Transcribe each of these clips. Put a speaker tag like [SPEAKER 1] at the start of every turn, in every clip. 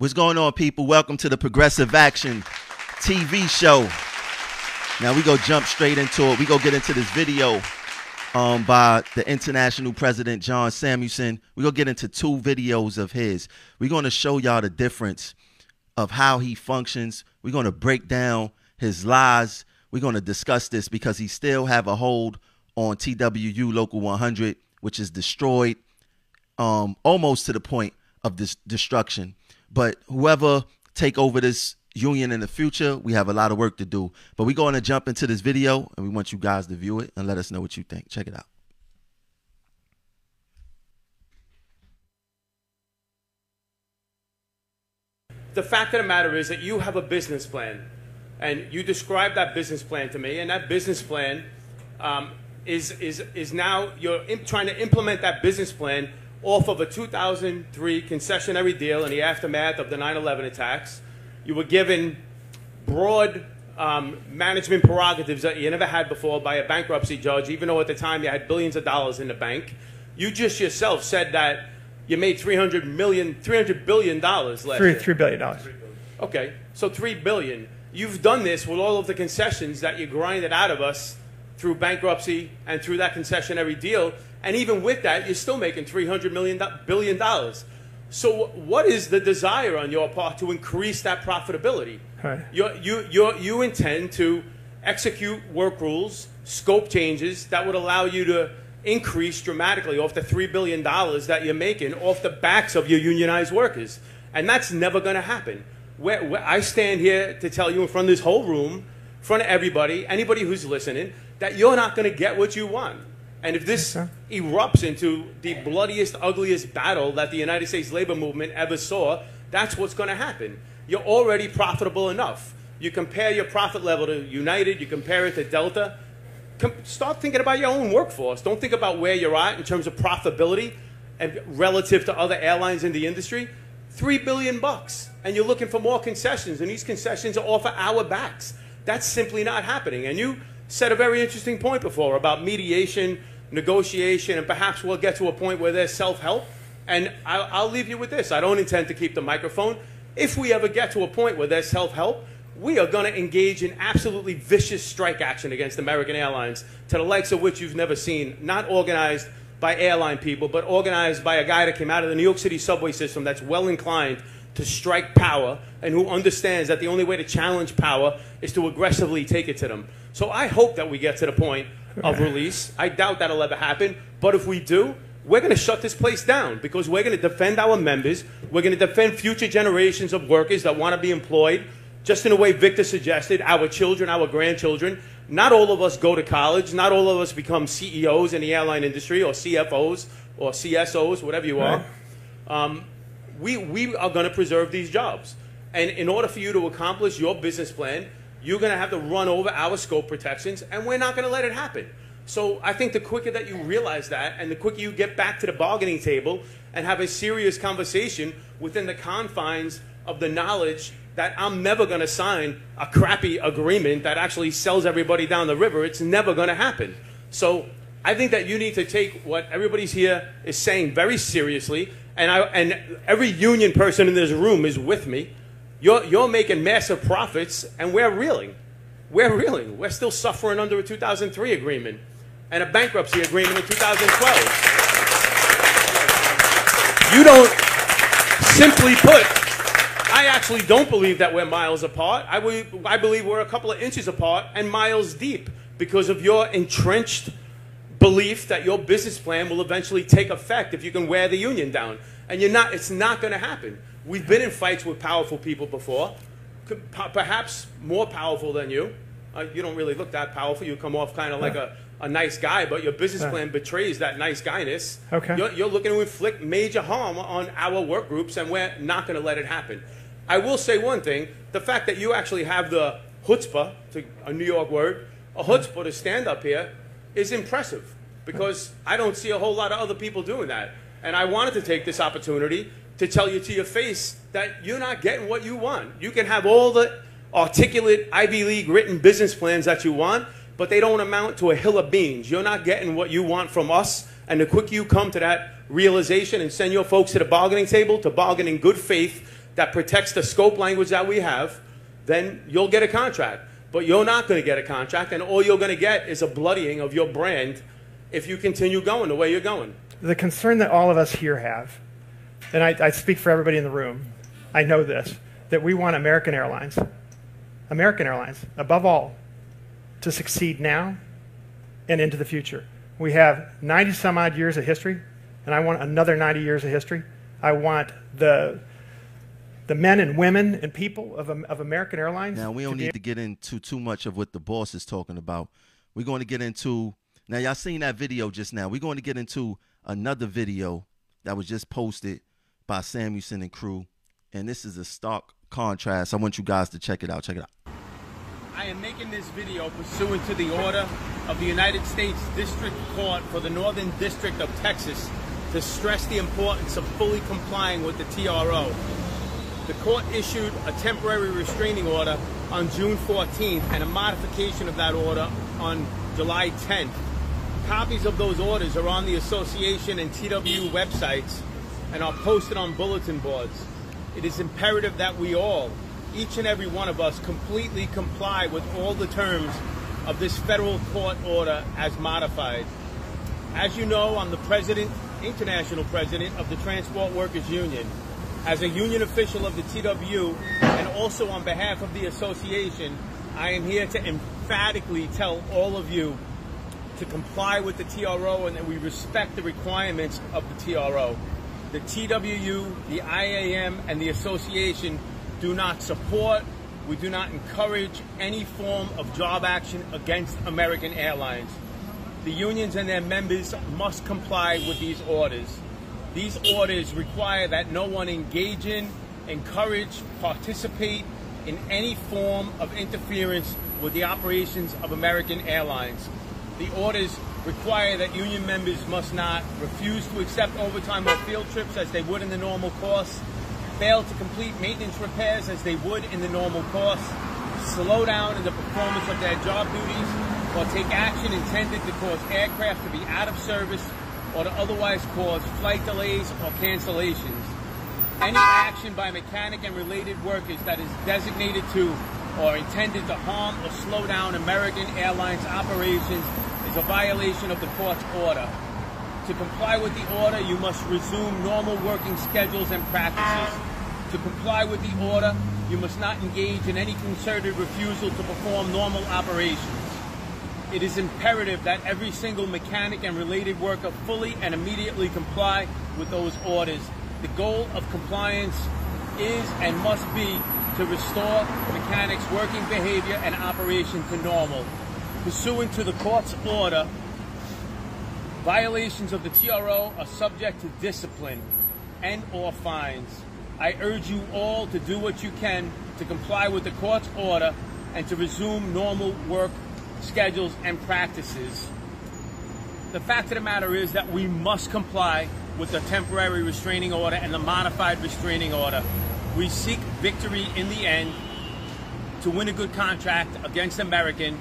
[SPEAKER 1] What's going on, people? Welcome to the Progressive Action TV show. Now we go jump straight into it. We go get into this video um, by the international president John Samuelson. We go get into two videos of his. We're going to show y'all the difference of how he functions. We're going to break down his lies. We're going to discuss this because he still have a hold on TWU Local 100, which is destroyed um, almost to the point of this destruction. But whoever take over this union in the future, we have a lot of work to do. But we're going to jump into this video and we want you guys to view it and let us know what you think. Check it out.
[SPEAKER 2] The fact of the matter is that you have a business plan and you described that business plan to me and that business plan um, is, is, is now you're trying to implement that business plan off of a 2003 concessionary deal in the aftermath of the 9/11 attacks. You were given broad um, management prerogatives that you never had before by a bankruptcy judge, even though at the time you had billions of dollars in the bank. You just yourself said that you made 300 million, 300 billion dollars last
[SPEAKER 3] Three,
[SPEAKER 2] year.
[SPEAKER 3] three billion dollars.
[SPEAKER 2] Okay, so three billion. You've done this with all of the concessions that you grinded out of us through bankruptcy and through that concessionary deal. And even with that, you're still making $300 million, billion dollars. So what is the desire on your part to increase that profitability?
[SPEAKER 3] Right.
[SPEAKER 2] You, you, you, you intend to execute work rules, scope changes that would allow you to increase dramatically off the $3 billion that you're making off the backs of your unionized workers. And that's never going to happen. Where, where I stand here to tell you in front of this whole room, in front of everybody, anybody who's listening, that you're not going to get what you want. And if this
[SPEAKER 3] Yes,
[SPEAKER 2] erupts into the bloodiest, ugliest battle that the United States labor movement ever saw, that's what's going to happen. You're already profitable enough. You compare your profit level to United, you compare it to Delta. Com- start thinking about your own workforce. Don't think about where you're at in terms of profitability and relative to other airlines in the industry. Three billion bucks, and you're looking for more concessions, and these concessions are off of our backs. That's simply not happening. And you said a very interesting point before about mediation, negotiation, and perhaps we'll get to a point where there's self-help. And I'll, I'll leave you with this: I don't intend to keep the microphone. If we ever get to a point where there's self-help, we are going to engage in absolutely vicious strike action against American Airlines to the likes of which you've never seen, not organized by airline people, but organized by a guy that came out of the New York City subway system that's well inclined to strike power and who understands that the only way to challenge power is to aggressively take it to them. So I hope that we get to the point of release. I doubt that'll ever happen, but if we do, we're going to shut this place down because we're going to defend our members. We're going to defend future generations of workers that want to be employed, just in the way Victor suggested, our children, our grandchildren. Not all of us go to college. Not all of us become CEOs in the airline industry or CFOs or CSOs, whatever you are. Um, we, we are going to preserve these jobs. And in order for you to accomplish your business plan, you're going to have to run over our scope protections, and we're not going to let it happen. So I think the quicker that you realize that, and the quicker you get back to the bargaining table and have a serious conversation within the confines of the knowledge that I'm never going to sign a crappy agreement that actually sells everybody down the river, it's never going to happen. So I think that you need to take what everybody's here is saying very seriously, and I and every union person in this room is with me. You're you're making massive profits, and we're reeling. We're reeling. We're still suffering under a 2003 agreement and a bankruptcy agreement in 2012. You don't simply put. I actually don't believe that we're miles apart. I believe, I believe we're a couple of inches apart and miles deep because of your entrenched belief that your business plan will eventually take effect if you can wear the union down. And you're not, it's not going to happen. We've been in fights with powerful people before, perhaps more powerful than you. Uh, you don't really look that powerful. You come off kind of like a, a nice guy, but your business plan betrays that nice guyness.
[SPEAKER 3] Okay.
[SPEAKER 2] You're, you're looking to inflict major harm on our work groups, and we're not going to let it happen. I will say one thing the fact that you actually have the chutzpah, to a New York word, a chutzpah to stand up here is impressive because I don't see a whole lot of other people doing that. And I wanted to take this opportunity to tell you to your face that you're not getting what you want. You can have all the articulate Ivy League written business plans that you want, but they don't amount to a hill of beans. You're not getting what you want from us. And the quicker you come to that realization and send your folks to the bargaining table to bargain in good faith, that protects the scope language that we have, then you'll get a contract. But you're not going to get a contract, and all you're going to get is a bloodying of your brand if you continue going the way you're going.
[SPEAKER 3] The concern that all of us here have, and I, I speak for everybody in the room, I know this, that we want American Airlines, American Airlines, above all, to succeed now and into the future. We have 90 some odd years of history, and I want another 90 years of history. I want the the men and women and people of, of American Airlines.
[SPEAKER 1] Now we don't need to get into too much of what the boss is talking about. We're going to get into now. Y'all seen that video just now. We're going to get into another video that was just posted by Samuelson and crew, and this is a stark contrast. I want you guys to check it out. Check it out.
[SPEAKER 2] I am making this video pursuant to the order of the United States District Court for the Northern District of Texas to stress the importance of fully complying with the TRO. The court issued a temporary restraining order on June 14th and a modification of that order on July 10th. Copies of those orders are on the association and TWU websites and are posted on bulletin boards. It is imperative that we all, each and every one of us, completely comply with all the terms of this federal court order as modified. As you know, I'm the president, international president of the Transport Workers Union. As a union official of the TWU and also on behalf of the association, I am here to emphatically tell all of you to comply with the TRO and that we respect the requirements of the TRO. The TWU, the IAM, and the association do not support, we do not encourage any form of job action against American Airlines. The unions and their members must comply with these orders. These orders require that no one engage in, encourage, participate in any form of interference with the operations of American Airlines. The orders require that union members must not refuse to accept overtime or field trips as they would in the normal course, fail to complete maintenance repairs as they would in the normal course, slow down in the performance of their job duties, or take action intended to cause aircraft to be out of service or to otherwise cause flight delays or cancellations. Any action by mechanic and related workers that is designated to or intended to harm or slow down American Airlines operations a violation of the court's order. To comply with the order, you must resume normal working schedules and practices. To comply with the order, you must not engage in any concerted refusal to perform normal operations. It is imperative that every single mechanic and related worker fully and immediately comply with those orders. The goal of compliance is and must be to restore mechanics' working behavior and operation to normal. Pursuant to the court's order, violations of the TRO are subject to discipline and or fines. I urge you all to do what you can to comply with the court's order and to resume normal work schedules and practices. The fact of the matter is that we must comply with the temporary restraining order and the modified restraining order. We seek victory in the end to win a good contract against American,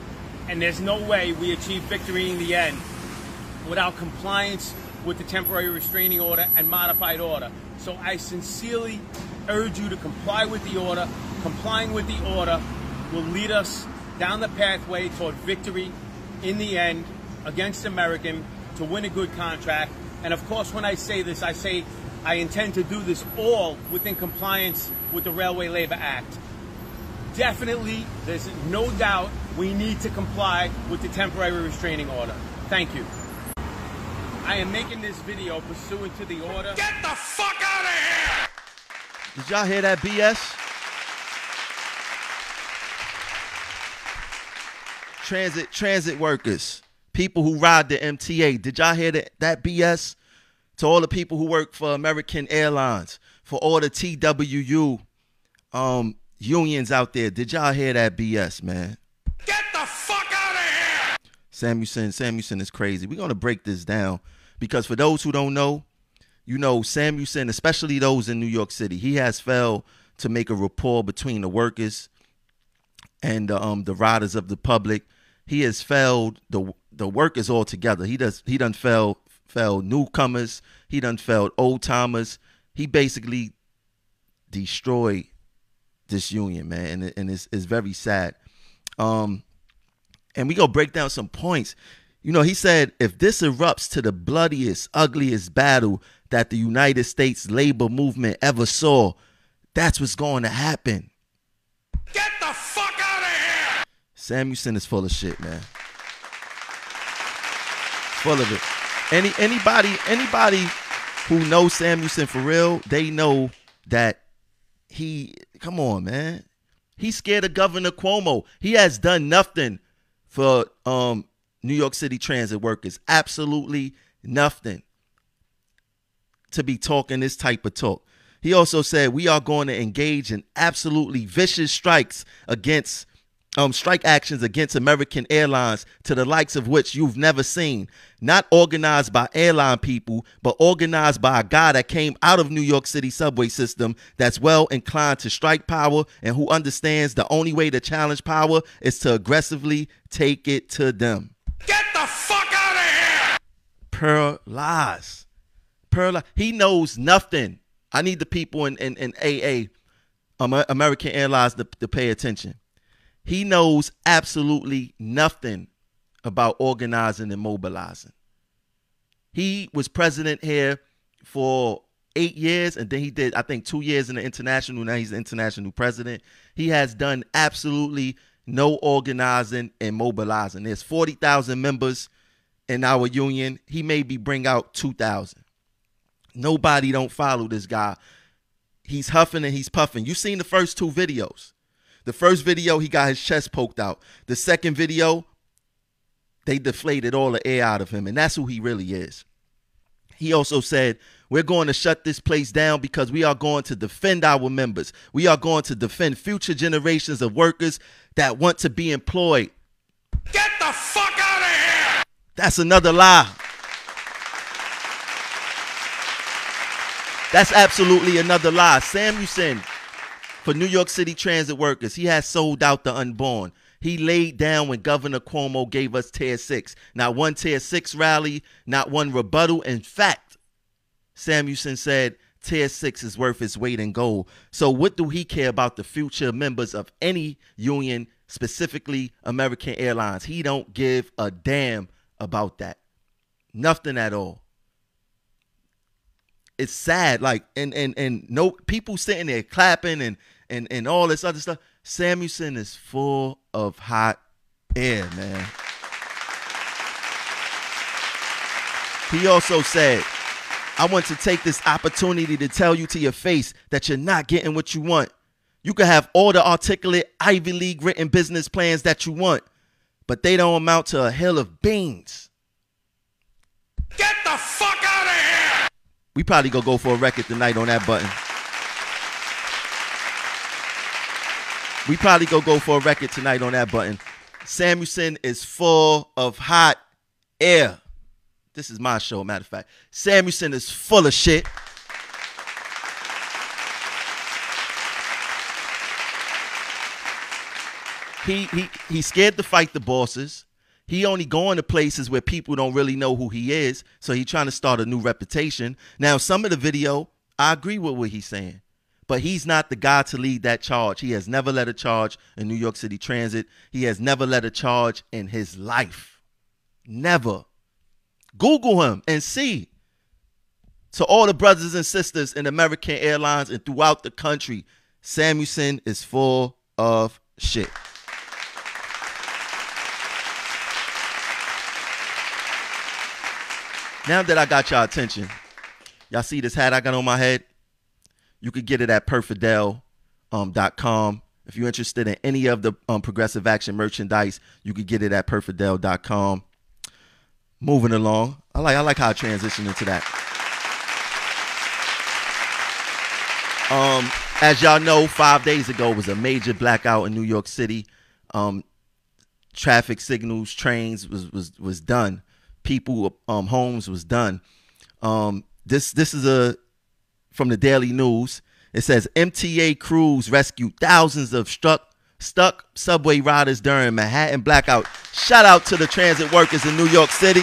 [SPEAKER 2] and there's no way we achieve victory in the end without compliance with the temporary restraining order and modified order. So I sincerely urge you to comply with the order. Complying with the order will lead us down the pathway toward victory in the end against American to win a good contract. And of course, when I say this, I say I intend to do this all within compliance with the Railway Labor Act. Definitely, there's no doubt we need to comply with the temporary restraining order. Thank you. I am making this video pursuant to the order.
[SPEAKER 4] Get the fuck out of here!
[SPEAKER 1] Did y'all hear that BS? Transit transit workers, people who ride the MTA. Did y'all hear that, that BS? To all the people who work for American Airlines, for all the TWU um, unions out there, did y'all hear that BS, man? Samuelson, Samuelson is crazy. We're gonna break this down because for those who don't know, you know Samuelson, especially those in New York City, he has failed to make a rapport between the workers and um, the riders of the public. He has failed the the workers altogether. He does he done failed failed newcomers. He done failed old timers. He basically destroyed this union, man, and, and it's, it's very sad. Um, and we go break down some points. You know, he said if this erupts to the bloodiest, ugliest battle that the United States labor movement ever saw, that's what's going to happen.
[SPEAKER 4] Get the fuck out of here!
[SPEAKER 1] Samuelson is full of shit, man. Full of it. Any anybody anybody who knows Samuelson for real, they know that he come on, man. He's scared of Governor Cuomo. He has done nothing for um New York City transit workers. Absolutely nothing to be talking this type of talk. He also said we are going to engage in absolutely vicious strikes against um, strike actions against American airlines to the likes of which you've never seen. Not organized by airline people, but organized by a guy that came out of New York City subway system that's well inclined to strike power and who understands the only way to challenge power is to aggressively take it to them.
[SPEAKER 4] Get the fuck out of here!
[SPEAKER 1] Pearl lies. Pearl he knows nothing. I need the people in, in, in AA, American Airlines, to, to pay attention. He knows absolutely nothing about organizing and mobilizing. He was president here for eight years, and then he did, I think, two years in the international. Now he's the international president. He has done absolutely no organizing and mobilizing. There's 40,000 members in our union. He maybe bring out 2,000. Nobody don't follow this guy. He's huffing and he's puffing. You seen the first two videos. The first video, he got his chest poked out. The second video, they deflated all the air out of him, and that's who he really is. He also said, We're going to shut this place down because we are going to defend our members. We are going to defend future generations of workers that want to be employed.
[SPEAKER 4] Get the fuck out of here!
[SPEAKER 1] That's another lie. That's absolutely another lie. Samuelson, for New York City transit workers, he has sold out the unborn. He laid down when Governor Cuomo gave us Tier 6. Not one Tier 6 rally, not one rebuttal. In fact, Samuelson said Tier 6 is worth its weight in gold. So, what do he care about the future members of any union, specifically American Airlines? He don't give a damn about that. Nothing at all. It's sad, like and and and no people sitting there clapping and and and all this other stuff. Samuelson is full of hot air, man. He also said, I want to take this opportunity to tell you to your face that you're not getting what you want. You can have all the articulate Ivy League written business plans that you want, but they don't amount to a hill of beans.
[SPEAKER 4] Get the fuck out of here!
[SPEAKER 1] We probably gonna go for a record tonight on that button. We probably go go for a record tonight on that button. Samuelson is full of hot air. This is my show, matter of fact. Samuelson is full of shit. He he he's scared to fight the bosses. He only going to places where people don't really know who he is, so he trying to start a new reputation. Now, some of the video, I agree with what he's saying, but he's not the guy to lead that charge. He has never led a charge in New York City Transit. He has never led a charge in his life. Never. Google him and see. To all the brothers and sisters in American Airlines and throughout the country, Samuelson is full of shit. Now that I got y'all attention, y'all see this hat I got on my head? You could get it at perfidel.com. Um, if you're interested in any of the um, progressive action merchandise, you could get it at perfidel.com. Moving along. I like I like how I transition into that. Um, as y'all know, five days ago was a major blackout in New York City. Um, traffic signals, trains was was was done. People, um, homes was done. Um, this this is a from the Daily News. It says MTA crews rescued thousands of struck stuck subway riders during Manhattan blackout. Shout out to the transit workers in New York City.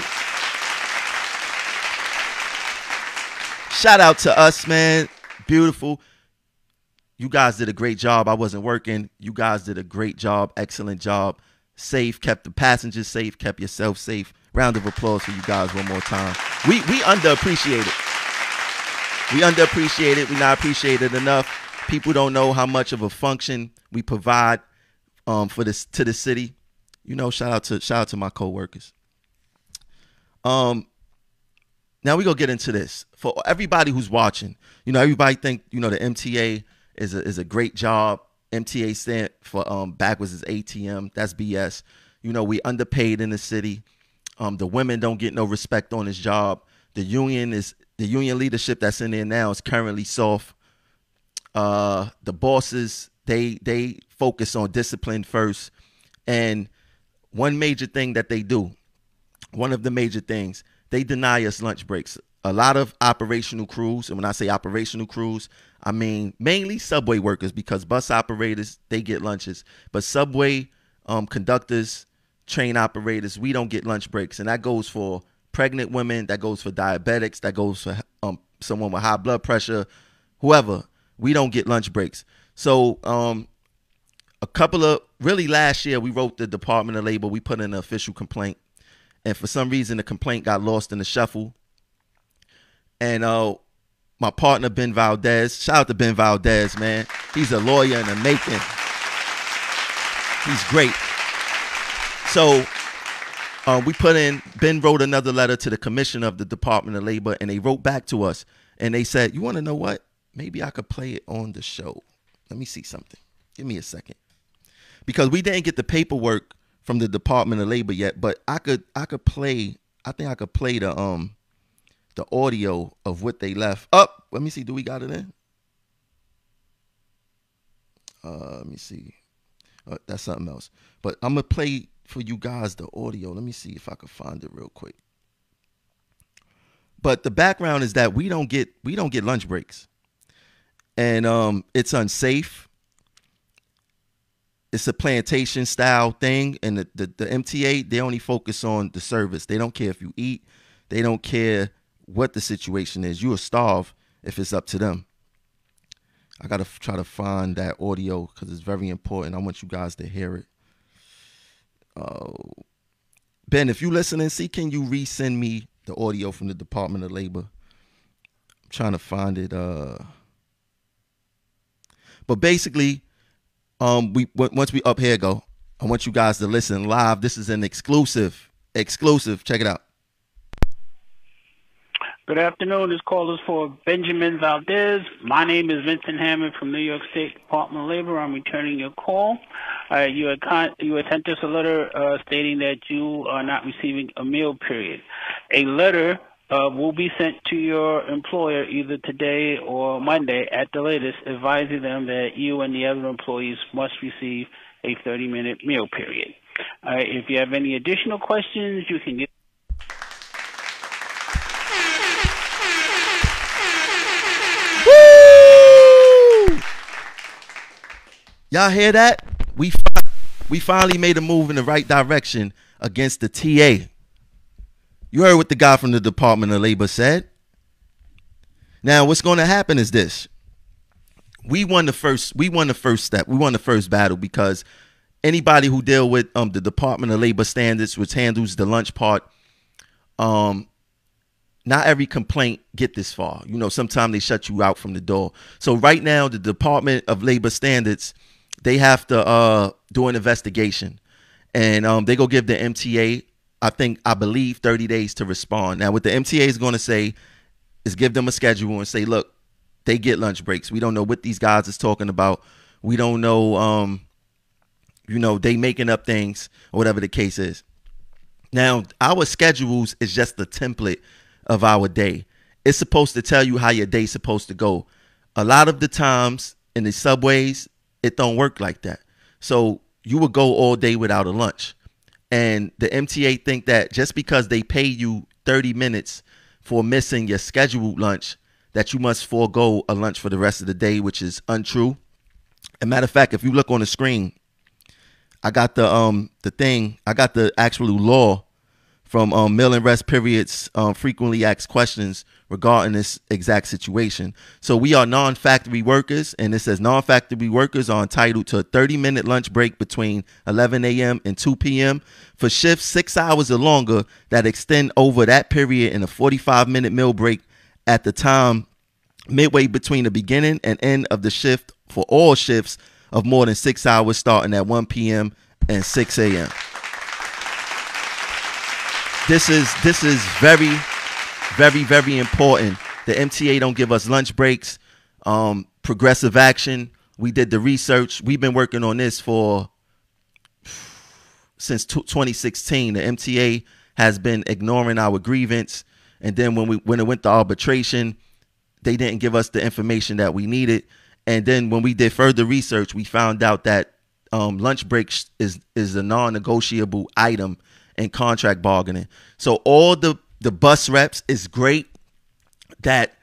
[SPEAKER 1] Shout out to us, man. Beautiful. you guys did a great job. I wasn't working. You guys did a great job, excellent job. Safe, kept the passengers safe, kept yourself safe. Round of applause for you guys one more time. We we underappreciate it. We underappreciate it. We not appreciated enough. People don't know how much of a function we provide um, for this to the city. You know, shout out to shout out to my coworkers. Um, now we gonna get into this for everybody who's watching. You know, everybody think you know the MTA is a is a great job. MTA stand for um backwards is ATM. That's BS. You know, we underpaid in the city. Um, the women don't get no respect on this job. The union is the union leadership that's in there now is currently soft. Uh, the bosses they they focus on discipline first, and one major thing that they do, one of the major things, they deny us lunch breaks. A lot of operational crews, and when I say operational crews, I mean mainly subway workers because bus operators they get lunches, but subway um, conductors, train operators, we don't get lunch breaks, and that goes for pregnant women, that goes for diabetics, that goes for um, someone with high blood pressure, whoever. We don't get lunch breaks. So um, a couple of really last year we wrote the Department of Labor. We put in an official complaint, and for some reason the complaint got lost in the shuffle. And uh, my partner Ben Valdez, shout out to Ben Valdez, man. He's a lawyer in the making. He's great. So uh, we put in. Ben wrote another letter to the commission of the Department of Labor, and they wrote back to us, and they said, "You want to know what? Maybe I could play it on the show. Let me see something. Give me a second." because we didn't get the paperwork from the Department of Labor yet, but I could I could play I think I could play the um the audio of what they left. Up, oh, let me see. Do we got it in? Uh, let me see. Uh, that's something else. But I'm gonna play for you guys the audio. Let me see if I can find it real quick. But the background is that we don't get we don't get lunch breaks, and um, it's unsafe. It's a plantation style thing and the, the, the, mta they only focus on the service. They don't care if you eat. They don't care what the situation is. You'll starve if it's up to them. I gotta try to find that audio because it's very important. I want you guys to hear it oh ben if you listen and see can you resend me the audio from the department of labor i'm trying to find it uh but basically um, we once we up here go, I want you guys to listen live. This is an exclusive, exclusive. Check it out.
[SPEAKER 5] Good afternoon. This call is for Benjamin Valdez. My name is Vincent Hammond from New York State Department of Labor. I'm returning your call. Uh, you, had con- you sent us a letter uh, stating that you are not receiving a meal period. A letter uh, will be sent to your employer either today or Monday at the latest, advising them that you and the other employees must receive a 30 minute meal period. Uh, if you have any additional questions, you can get.
[SPEAKER 1] Y'all hear that? We we finally made a move in the right direction against the TA. You heard what the guy from the Department of Labor said. Now, what's going to happen is this. We won the first we won the first step. We won the first battle because anybody who deal with um the Department of Labor standards which handles the lunch part um not every complaint get this far. You know, sometimes they shut you out from the door. So right now the Department of Labor standards they have to uh do an investigation and um they go give the MTA I think I believe 30 days to respond. Now, what the MTA is going to say is give them a schedule and say, look, they get lunch breaks. We don't know what these guys is talking about. We don't know, um, you know, they making up things or whatever the case is. Now, our schedules is just the template of our day. It's supposed to tell you how your day's supposed to go. A lot of the times in the subways, it don't work like that. So you would go all day without a lunch. And the MTA think that just because they pay you 30 minutes for missing your scheduled lunch, that you must forego a lunch for the rest of the day, which is untrue. As matter of fact, if you look on the screen, I got the um the thing, I got the actual law from um, mill and rest periods um, frequently asked questions regarding this exact situation. So we are non-factory workers, and it says non-factory workers are entitled to a 30-minute lunch break between 11 a.m. and 2 p.m. for shifts six hours or longer that extend over that period and a 45-minute meal break at the time midway between the beginning and end of the shift for all shifts of more than six hours starting at 1 p.m. and 6 a.m. This is this is very, very, very important. The MTA don't give us lunch breaks. Um, progressive action. We did the research. We've been working on this for since 2016. The MTA has been ignoring our grievance, and then when we when it went to arbitration, they didn't give us the information that we needed. And then when we did further research, we found out that um, lunch breaks is is a non-negotiable item in contract bargaining. So all the the bus reps is great that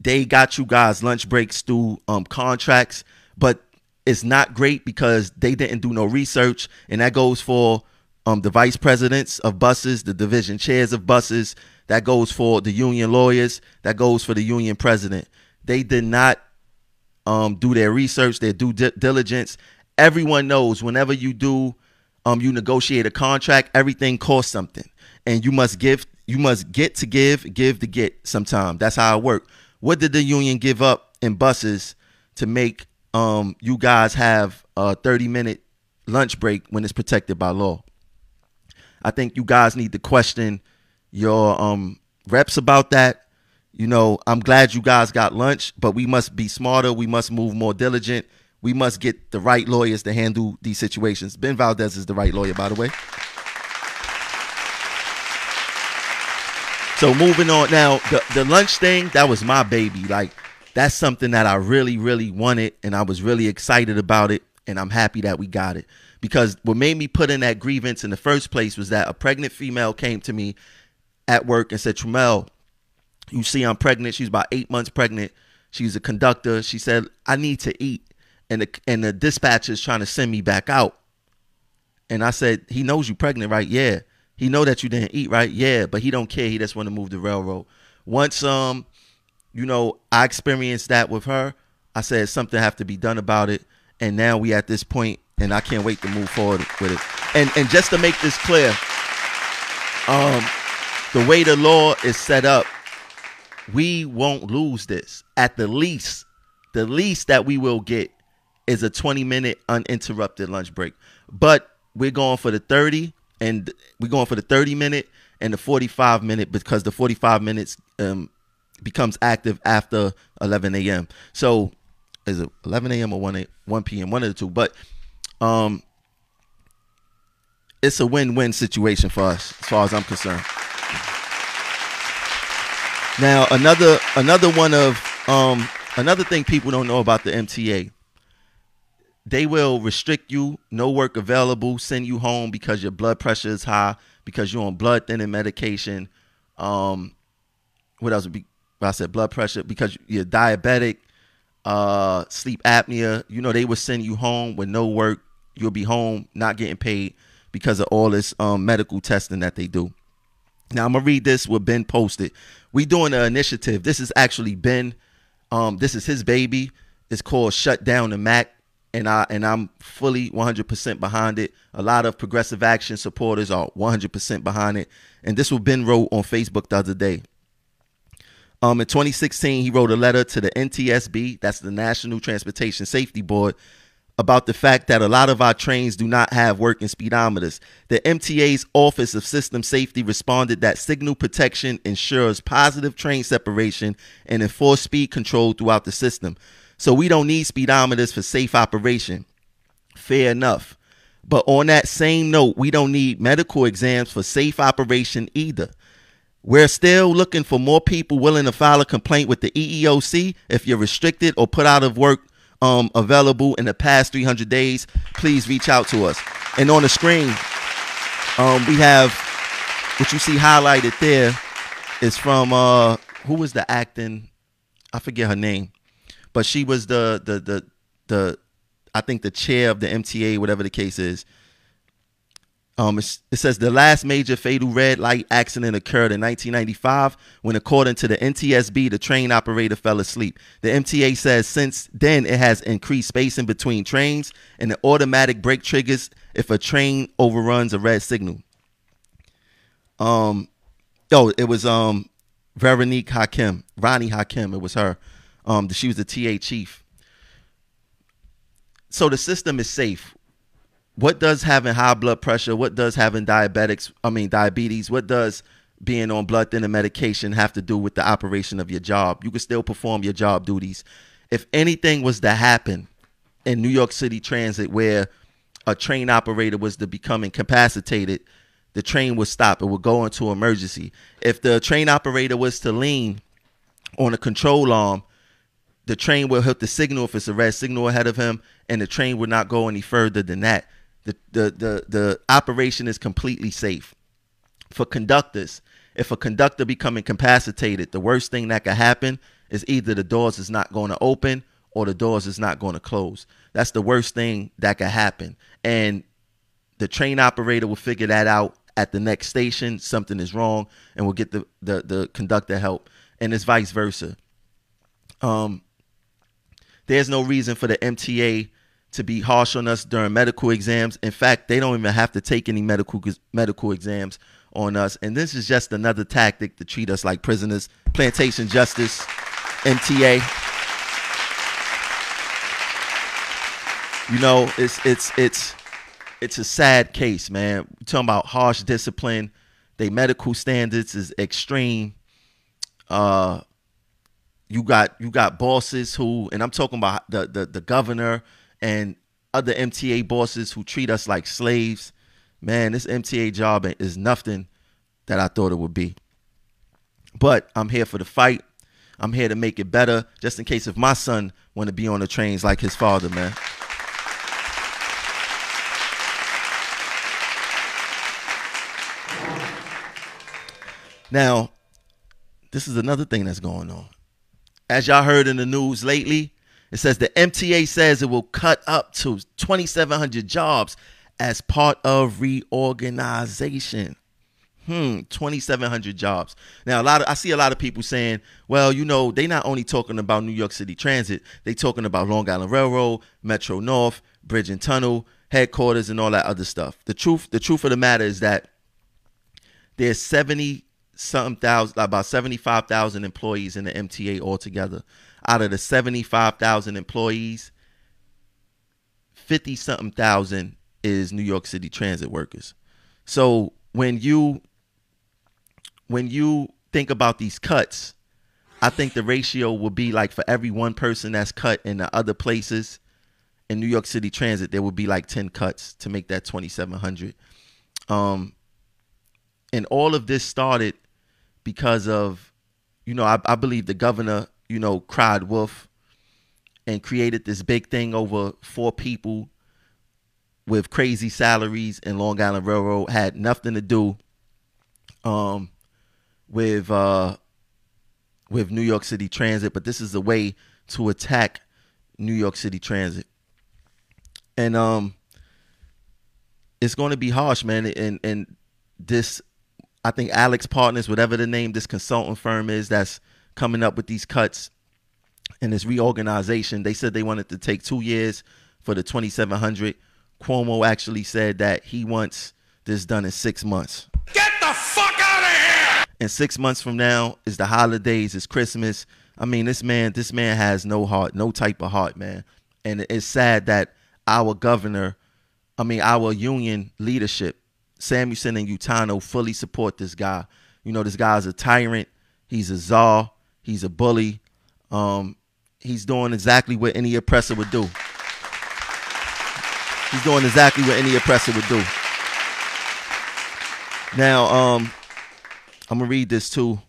[SPEAKER 1] they got you guys lunch breaks through um, contracts, but it's not great because they didn't do no research, and that goes for um, the vice presidents of buses, the division chairs of buses. That goes for the union lawyers. That goes for the union president. They did not um, do their research, their due di- diligence. Everyone knows whenever you do, um, you negotiate a contract, everything costs something, and you must give, you must get to give, give to get. Sometime that's how it works. What did the union give up in buses to make um, you guys have a 30 minute lunch break when it's protected by law? I think you guys need to question your um, reps about that. You know, I'm glad you guys got lunch, but we must be smarter. We must move more diligent. We must get the right lawyers to handle these situations. Ben Valdez is the right lawyer, by the way. So moving on now, the, the lunch thing, that was my baby. Like that's something that I really, really wanted and I was really excited about it. And I'm happy that we got it. Because what made me put in that grievance in the first place was that a pregnant female came to me at work and said, Tramel, you see I'm pregnant. She's about eight months pregnant. She's a conductor. She said, I need to eat. And the and the dispatcher is trying to send me back out. And I said, He knows you're pregnant, right? Yeah. He know that you didn't eat, right? Yeah, but he don't care. He just want to move the railroad. Once um, you know, I experienced that with her, I said something have to be done about it. And now we at this point and I can't wait to move forward with it. And and just to make this clear, um, the way the law is set up, we won't lose this. At the least, the least that we will get is a 20 minute uninterrupted lunch break. But we're going for the 30 and we're going for the 30 minute and the 45 minute because the 45 minutes um, becomes active after 11 a.m. So is it 11 a.m. or 1 a, 1 p.m. one of the two, but um, it's a win-win situation for us as far as I'm concerned. Now another another one of um, another thing people don't know about the MTA. They will restrict you, no work available, send you home because your blood pressure is high, because you're on blood thinning medication. Um, what else? I said blood pressure because you're diabetic, uh, sleep apnea. You know they will send you home with no work. You'll be home not getting paid because of all this um, medical testing that they do. Now I'm gonna read this what Ben posted. We doing an initiative. This is actually Ben. Um, this is his baby. It's called Shut Down the Mac, and I and I'm fully 100% behind it. A lot of progressive action supporters are 100% behind it. And this what Ben wrote on Facebook the other day. Um, in 2016, he wrote a letter to the NTSB, that's the National Transportation Safety Board, about the fact that a lot of our trains do not have working speedometers. The MTA's Office of System Safety responded that signal protection ensures positive train separation and enforced speed control throughout the system. So we don't need speedometers for safe operation. Fair enough. But on that same note, we don't need medical exams for safe operation either. We're still looking for more people willing to file a complaint with the EEOC if you're restricted or put out of work um, available in the past 300 days, please reach out to us. And on the screen, um, we have what you see highlighted there is from uh, who was the acting? I forget her name, but she was the the the the I think the chair of the MTA, whatever the case is. Um, it says the last major fatal red light accident occurred in 1995 when, according to the NTSB, the train operator fell asleep. The MTA says since then it has increased spacing between trains and the automatic brake triggers if a train overruns a red signal. Um, oh, it was um Veronique Hakim, Ronnie Hakim. It was her. Um, she was the TA chief. So the system is safe what does having high blood pressure, what does having diabetics, I mean diabetes, what does being on blood thinner medication have to do with the operation of your job? You can still perform your job duties. If anything was to happen in New York City Transit where a train operator was to become incapacitated, the train would stop. It would go into emergency. If the train operator was to lean on a control arm, the train will hit the signal if it's a red signal ahead of him, and the train would not go any further than that. The, the, the, the operation is completely safe. For conductors, if a conductor become incapacitated, the worst thing that could happen is either the doors is not going to open or the doors is not going to close. That's the worst thing that could happen. And the train operator will figure that out at the next station. Something is wrong, and will get the, the, the conductor help. And it's vice versa. Um, there's no reason for the MTA to be harsh on us during medical exams. In fact, they don't even have to take any medical medical exams on us. And this is just another tactic to treat us like prisoners. Plantation justice, MTA. You know, it's it's it's it's a sad case, man. We're talking about harsh discipline. They medical standards is extreme. Uh you got you got bosses who and I'm talking about the the, the governor and other MTA bosses who treat us like slaves. Man, this MTA job is nothing that I thought it would be. But I'm here for the fight. I'm here to make it better, just in case if my son want to be on the trains like his father, man. Now, this is another thing that's going on. As y'all heard in the news lately, it says the MTA says it will cut up to 2,700 jobs as part of reorganization. Hmm, 2,700 jobs. Now, a lot of I see a lot of people saying, well, you know, they not only talking about New York City Transit, they talking about Long Island Railroad, Metro North, Bridge and Tunnel, headquarters, and all that other stuff. The truth, the truth of the matter is that there's 70 something thousand, about 75,000 employees in the MTA altogether out of the 75,000 employees, 50 something thousand is New York City transit workers. So when you when you think about these cuts, I think the ratio will be like for every one person that's cut in the other places in New York City Transit, there would be like 10 cuts to make that 2,700. Um, and all of this started because of, you know, I, I believe the governor you know, cried wolf and created this big thing over four people with crazy salaries and Long Island Railroad had nothing to do um, with uh, with New York City Transit, but this is a way to attack New York City Transit. And um it's going to be harsh, man. And and this I think AlixPartners, whatever the name this consultant firm is that's coming up with these cuts and this reorganization. They said they wanted to take two years for the 2700. Cuomo actually said that he wants this done in six months.
[SPEAKER 4] Get the fuck out of here!
[SPEAKER 1] And six months from now is the holidays, it's Christmas. I mean, this man, this man has no heart, no type of heart, man. And it's sad that our governor, I mean, our union leadership, Samuelson and Utano, fully support this guy. You know, this guy's a tyrant. He's a czar. He's a bully. Um, he's doing exactly what any oppressor would do. He's doing exactly what any oppressor would do. Now, um, I'm gonna read this too.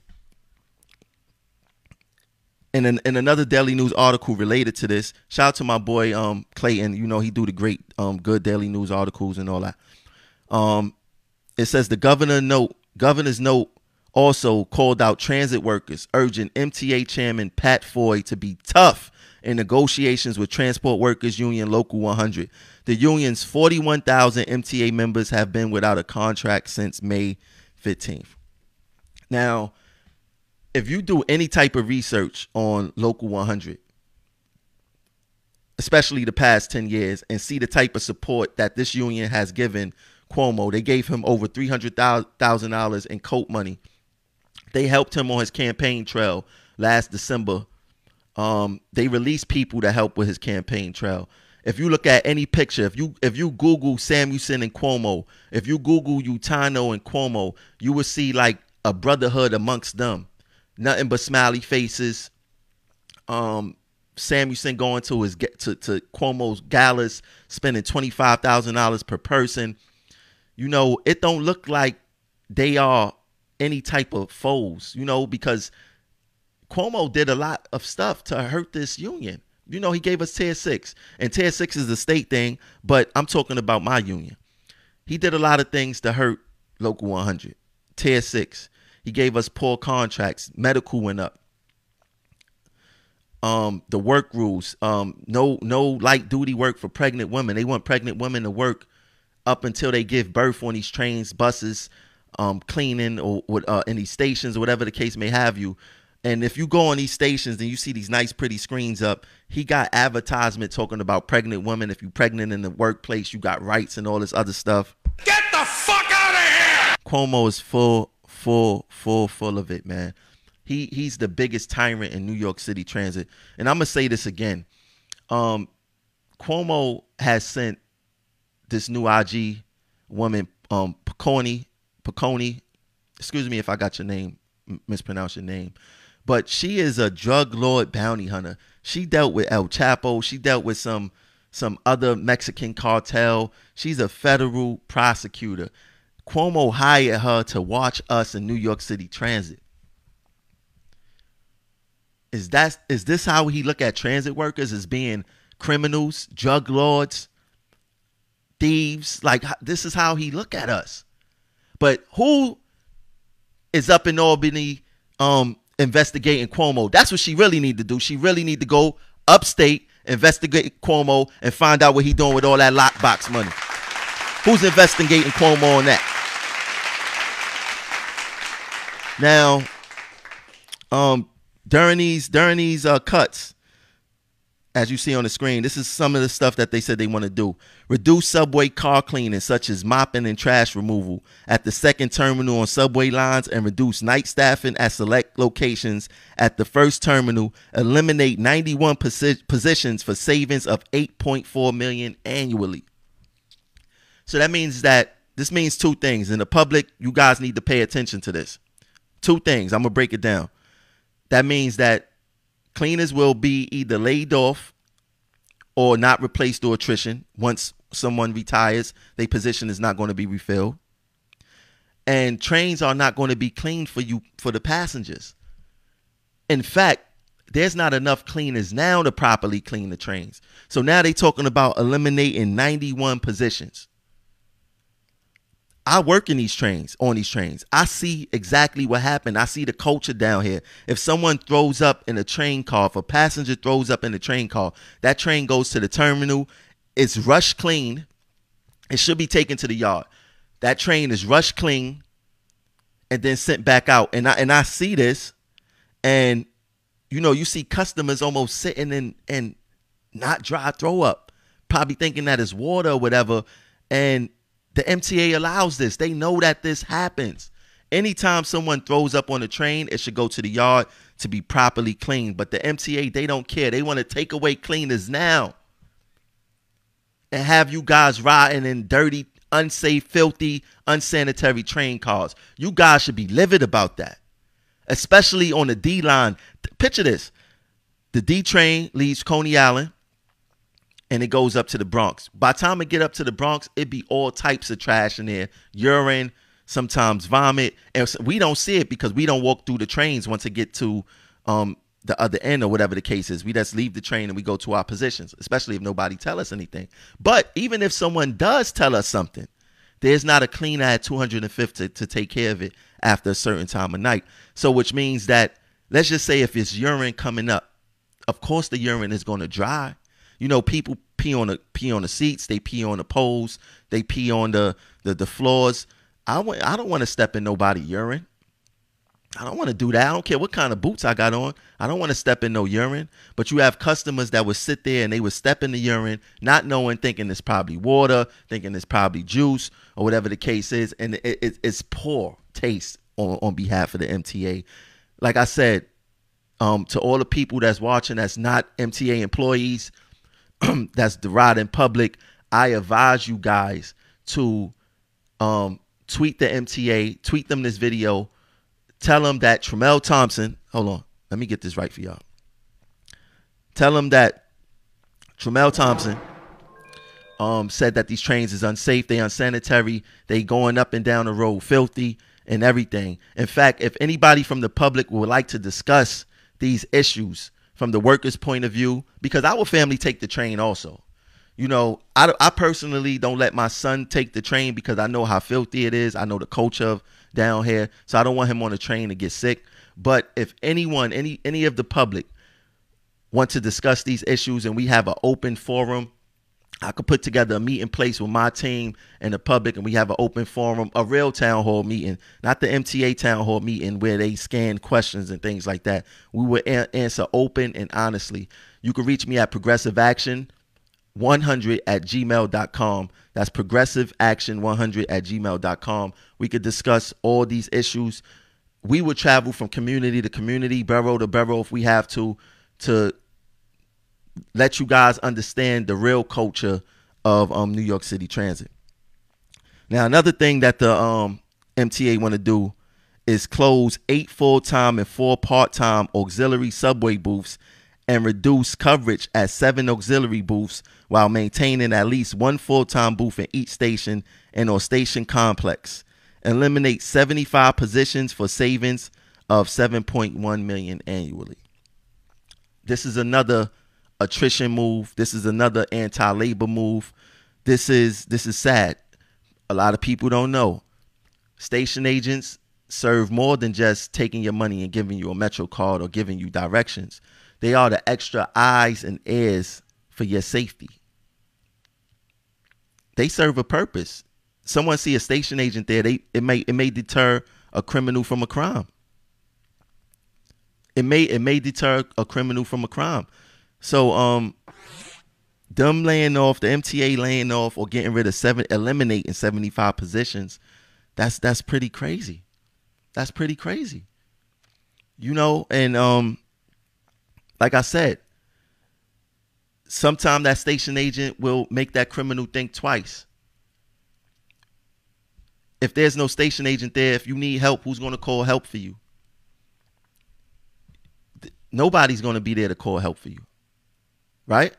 [SPEAKER 1] In, an, in another Daily News article related to this, shout out to my boy um, Clayton. You know he do the great, um, good Daily News articles and all that. Um, it says the governor note, governor's note also called out transit workers, urging MTA chairman Pat Foye to be tough in negotiations with Transport Workers Union Local 100. The union's 41,000 MTA members have been without a contract since May 15th. Now, if you do any type of research on Local 100, especially the past 10 years, and see the type of support that this union has given Cuomo, they gave him over $300,000 in COPE money. They helped him on his campaign trail last December. Um, they released people to help with his campaign trail. If you look at any picture, if you if you Google Samuelsen and Cuomo, if you Google Utano and Cuomo, you will see like a brotherhood amongst them. Nothing but smiley faces. Um, Samuelsen going to his to, to Cuomo's galas, spending twenty five thousand dollars per person. You know, it don't look like they are any type of foes. You know, because Cuomo did a lot of stuff to hurt this union. You know, he gave us Tier 6, and Tier 6 is the state thing, but I'm talking about my union. He did a lot of things to hurt Local 100. Tier 6. He gave us poor contracts. Medical went up. Um, the work rules. Um, no, no light duty work for pregnant women. They want pregnant women to work up until they give birth on these trains, buses, um, cleaning, or uh, in these stations, or whatever the case may have you. And if you go on these stations and you see these nice, pretty screens up, he got advertisement talking about pregnant women. If you're pregnant in the workplace, you got rights and all this other stuff.
[SPEAKER 4] Get the fuck out of here!
[SPEAKER 1] Cuomo is full, full, full, full of it, man. He he's the biggest tyrant in New York City transit. And I'm gonna say this again. Um, Cuomo has sent this new IG woman, um, Piconi, Piconi. Excuse me if I got your name, mispronounce your name but she is a drug lord bounty hunter. She dealt with El Chapo. She dealt with some some other Mexican cartel. She's a federal prosecutor. Cuomo hired her to watch us in New York City Transit. Is that is this how he look at transit workers as being criminals, drug lords, thieves? Like this is how he look at us. But who is up in Albany um investigating Cuomo. That's what she really need to do. She really need to go upstate, investigate Cuomo, and find out what he doing with all that lockbox money. Who's investigating Cuomo on that? Now, um, during these during these uh, cuts, as you see on the screen, this is some of the stuff that they said they want to do. Reduce subway car cleaning, such as mopping and trash removal at the second terminal on subway lines, and reduce night staffing at select locations at the first terminal. Eliminate 91 posi- positions for savings of 8.4 million annually. So that means that this means two things. In the public, you guys need to pay attention to this. Two things. I'm gonna break it down. That means that cleaners will be either laid off or not replaced through attrition. Once someone retires, their position is not going to be refilled. And trains are not going to be cleaned for you for the passengers. In fact, there's not enough cleaners now to properly clean the trains. So now they're talking about eliminating 91 positions. I work in these trains, on these trains. I see exactly what happened. I see the culture down here. If someone throws up in a train car, if a passenger throws up in a train car, that train goes to the terminal. It's rush clean. It should be taken to the yard. That train is rush clean and then sent back out. And I and I see this, and you know, you see customers almost sitting in and not dry throw up, probably thinking that it's water or whatever. And the MTA allows this. They know that this happens. Anytime someone throws up on a train, it should go to the yard to be properly cleaned. But the MTA, they don't care. They want to take away cleaners now and have you guys riding in dirty, unsafe, filthy, unsanitary train cars. You guys should be livid about that, especially on the D line. Picture this the D train leaves Coney Island and it goes up to the Bronx. By the time it get up to the Bronx, it be all types of trash in there, urine, sometimes vomit, and we don't see it because we don't walk through the trains once it get to um, the other end or whatever the case is. We just leave the train and we go to our positions, especially if nobody tell us anything. But even if someone does tell us something, there's not a cleaner at 250 to, to take care of it after a certain time of night. So which means that let's just say if it's urine coming up of course the urine is going to dry. You know, people pee on the pee on the seats, they pee on the poles, they pee on the the, the floors. I w- I don't want to step in nobody urine. I don't want to do that. I don't care what kind of boots I got on. I don't want to step in no urine. But you have customers that would sit there and they would step in the urine, not knowing, thinking it's probably water, thinking it's probably juice or whatever the case is, and it, it, it's poor taste on, on behalf of the MTA. Like I said, um, to all the people that's watching that's not MTA employees, that's the ride in public, I advise you guys to um, tweet the MTA, tweet them this video, tell them that Tramell Thompson, hold on, let me get this right for y'all. Tell them that Tramell Thompson um, said that these trains is unsafe, they unsanitary, they going up and down the road filthy and everything. In fact, if anybody from the public would like to discuss these issues from the workers' point of view, because our family take the train also. You know, I, I personally don't let my son take the train because I know how filthy it is. I know the culture of down here, so I don't want him on the train to get sick. But if anyone, any any of the public, want to discuss these issues and we have an open forum I could put together a meeting place with my team and the public, and we have an open forum, a real town hall meeting, not the MTA town hall meeting where they scan questions and things like that. We will a- answer open and honestly. You can reach me at Progressive Action 100 at gmail.com. That's Progressive Action 100 at gmail.com. We could discuss all these issues. We would travel from community to community, borough to borough if we have to, to let you guys understand the real culture of um, New York City Transit. Now, another thing that the um, MTA want to do is close eight full-time and four part-time auxiliary subway booths and reduce coverage at seven auxiliary booths while maintaining at least one full-time booth in each station and or station complex. Eliminate 75 positions for savings of 7.1 million annually. This is another attrition move. This is another anti-labor move. This is this is sad. A lot of people don't know. Station agents serve more than just taking your money and giving you a metro card or giving you directions. They are the extra eyes and ears for your safety. They serve a purpose. Someone see a station agent there, they it may it may deter a criminal from a crime. It may it may deter a criminal from a crime. So um them laying off, the MTA laying off or getting rid of seven eliminating 75 positions, that's that's pretty crazy. That's pretty crazy. You know, and um like I said, sometime that station agent will make that criminal think twice. If there's no station agent there, if you need help, who's going to call help for you? Nobody's going to be there to call help for you right?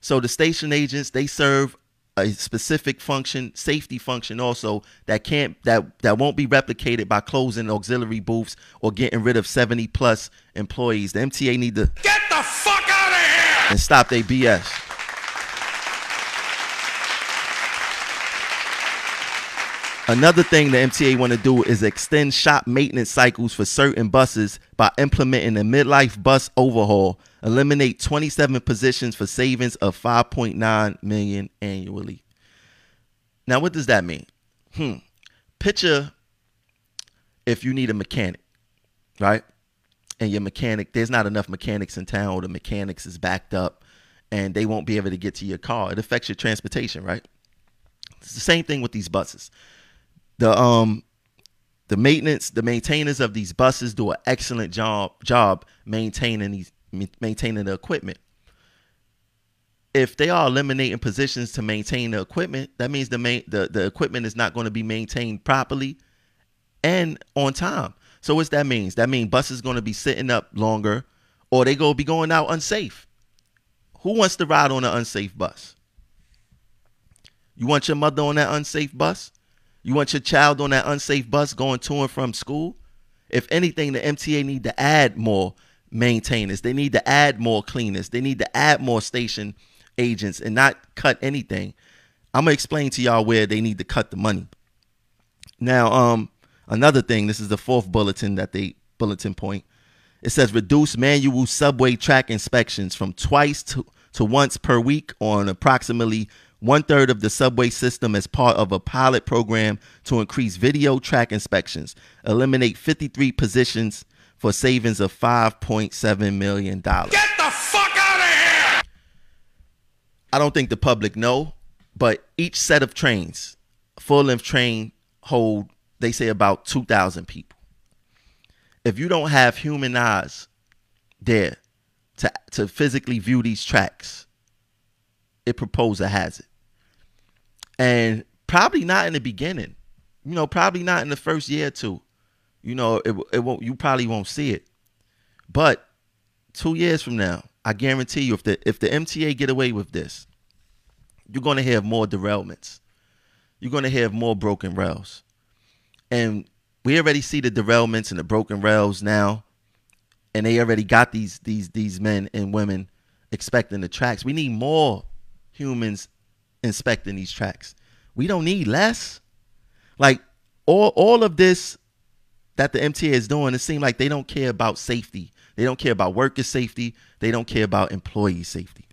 [SPEAKER 1] So the station agents they serve a specific function, safety function also that can't that that won't be replicated by closing auxiliary booths or getting rid of 70 plus employees. The MTA need to
[SPEAKER 4] Get the fuck out of here!
[SPEAKER 1] and stop their BS. Another thing the MTA want to do is extend shop maintenance cycles for certain buses by implementing a midlife bus overhaul, eliminate 27 positions for savings of 5.9 million annually. Now, what does that mean? Hmm. Picture if you need a mechanic, right? And your mechanic, there's not enough mechanics in town, or the mechanics is backed up, and they won't be able to get to your car. It affects your transportation, right? It's the same thing with these buses the um the maintenance the maintainers of these buses do an excellent job job maintaining these maintaining the equipment. If they are eliminating positions to maintain the equipment that means the main the, the equipment is not going to be maintained properly and on time. So what that means? That means buses going to be sitting up longer or they to be going out unsafe. Who wants to ride on an unsafe bus? You want your mother on that unsafe bus? You want your child on that unsafe bus going to and from school? If anything, the MTA need to add more maintainers. They need to add more cleaners. They need to add more station agents and not cut anything. I'm gonna explain to y'all where they need to cut the money. Now, um, another thing. This is the fourth bulletin that they bulletin point It says reduce manual subway track inspections from twice to, to once per week on approximately one third of the subway system as part of a pilot program to increase video track inspections, eliminate 53 positions for savings of $5.7 million.
[SPEAKER 4] Get the fuck out of here!
[SPEAKER 1] I don't think the public know, but each set of trains, full length train, hold, they say about 2,000 people. If you don't have human eyes there to, to physically view these tracks, it proposes a hazard and probably not in the beginning. You know, probably not in the first year or two. You know, it it won't. You probably won't see it, but two years from now, I guarantee you, if the if the MTA get away with this, you're going to have more derailments. You're going to have more broken rails, and we already see the derailments and the broken rails now, and they already got these these these men and women expecting the tracks. We need more humans inspecting these tracks. We don't need less. Like all all of this that the MTA is doing, it seems like they don't care about safety. They don't care about worker safety. They don't care about employee safety.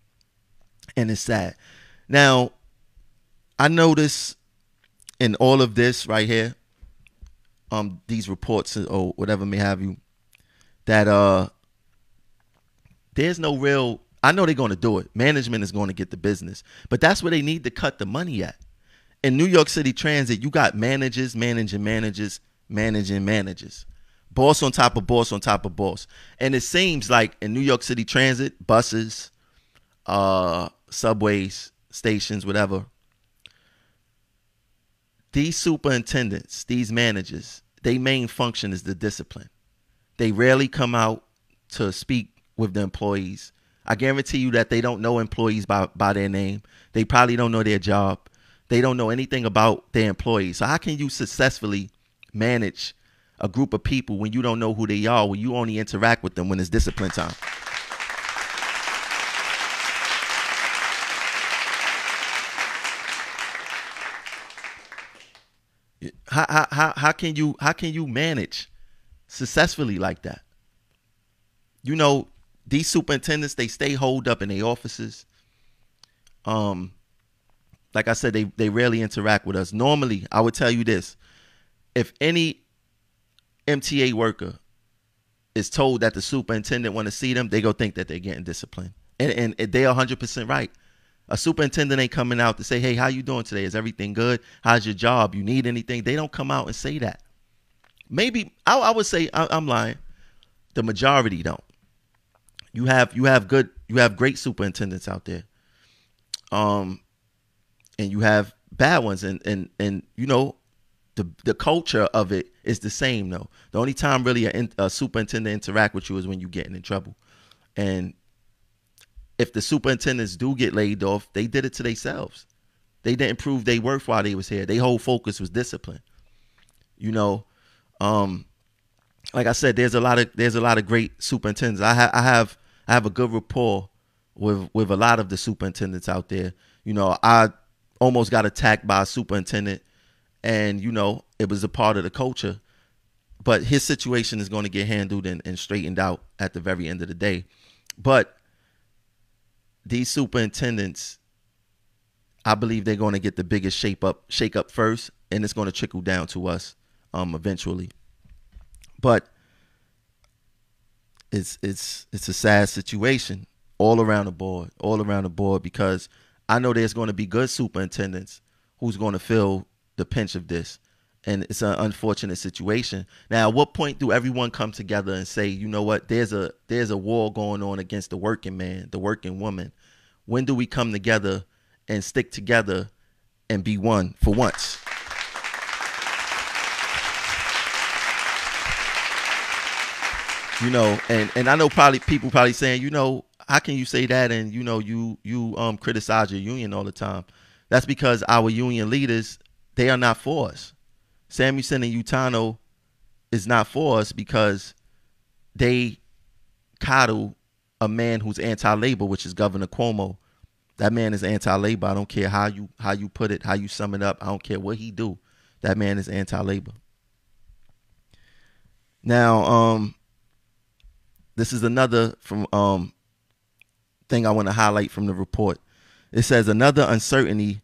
[SPEAKER 1] And it's sad. Now, I notice in all of this right here, um, these reports or whatever may have you, that uh there's no real I know they're going to do it. Management is going to get the business, but that's where they need to cut the money at. In New York City Transit, you got managers, managing managers, managing managers, boss on top of boss on top of boss. And it seems like in New York City Transit, buses, uh, subways, stations, whatever, these superintendents, these managers, their main function is the discipline. They rarely come out to speak with the employees. I guarantee you that they don't know employees by, by their name. They probably don't know their job. They don't know anything about their employees. So how can you successfully manage a group of people when you don't know who they are, when you only interact with them when it's discipline time? How, how, how, how can you how can you manage successfully like that? You know, these superintendents they stay holed up in their offices. Um, like I said, they they rarely interact with us. Normally, I would tell you this: if any MTA worker is told that the superintendent want to see them, they go think that they're getting disciplined, and and they're hundred percent right. A superintendent ain't coming out to say, "Hey, how you doing today? Is everything good? How's your job? You need anything?" They don't come out and say that. Maybe I, I would say I, I'm lying. The majority don't you have you have good you have great superintendents out there um and you have bad ones and and and you know the the culture of it is the same though. The only time really a, a superintendent interact with you is when you're getting in trouble. And if the superintendents do get laid off they did it to themselves. They didn't prove they worth while they was here. Their whole focus was discipline. You know um like i said there's a lot of there's a lot of great superintendents. I, ha- I have I have a good rapport with with a lot of the superintendents out there. You know, I almost got attacked by a superintendent, and you know, it was a part of the culture. But his situation is going to get handled and, and straightened out at the very end of the day. But these superintendents, I believe they're going to get the biggest shape up, shake up first, and it's going to trickle down to us um, eventually. But it's it's it's a sad situation all around the board, all around the board because I know there's going to be good superintendents who's going to feel the pinch of this. And it's an unfortunate situation. Now, at what point do everyone come together and say, you know what, there's a there's a war going on against the working man, the working woman. When do we come together and stick together and be one for once? you know and and i know probably people probably saying you know how can you say that and you know you you um criticize your union all the time that's because our union leaders they are not for us. Samuelsen and utano is not for us because they coddle a man who's anti-labor which is governor cuomo. That man is anti-labor. I don't care how you how you put it how you sum it up. I don't care what he do. That man is anti-labor. Now um this is another from um thing I want to highlight from the report. It says another uncertainty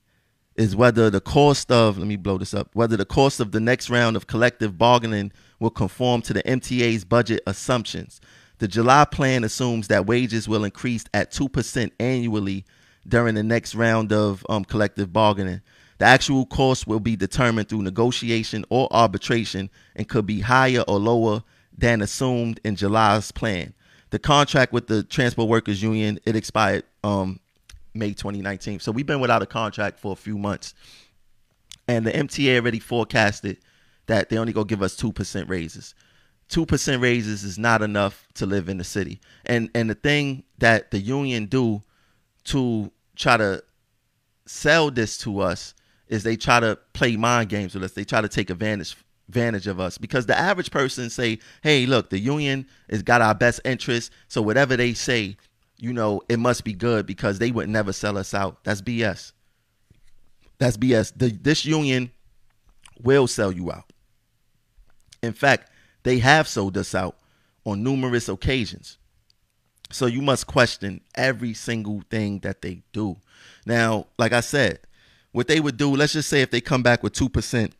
[SPEAKER 1] is whether the cost of let me blow this up whether the cost of the next round of collective bargaining will conform to the MTA's budget assumptions. The July plan assumes that wages will increase at 2% annually during the next round of um, collective bargaining. The actual cost will be determined through negotiation or arbitration and could be higher or lower than assumed in July's plan. The contract with the Transport Workers Union it expired um, May 2019. So we've been without a contract for a few months. And the MTA already forecasted that they only gonna give us 2% raises. 2% raises is not enough to live in the city. And and the thing that the union do to try to sell this to us is they try to play mind games with us. They try to take advantage advantage of us because the average person say, "Hey, look, the union has got our best interest, so whatever they say, you know, it must be good because they would never sell us out." That's BS. That's BS. The, this union will sell you out. In fact, they have sold us out on numerous occasions. So you must question every single thing that they do. Now, like I said, what they would do, let's just say if they come back with 2%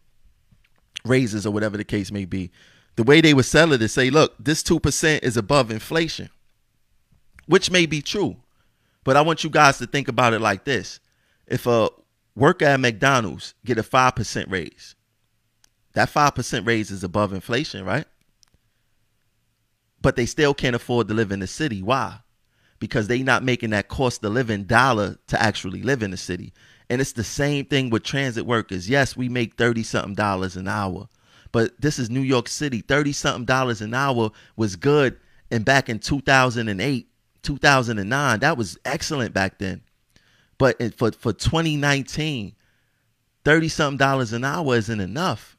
[SPEAKER 1] raises or whatever the case may be, the way they would sell it is say, look, this 2% is above inflation, which may be true. But I want you guys to think about it like this. If a worker at McDonald's get a 5% raise, that 5% raise is above inflation, right? But they still can't afford to live in the city. Why? Because they not making that cost of living dollar to actually live in the city. And it's the same thing with transit workers. Yes, we make 30 something dollars an hour. But this is New York City. 30 something dollars an hour was good and back in 2008, 2009, that was excellent back then. But for for 2019, 30 something dollars an hour isn't enough.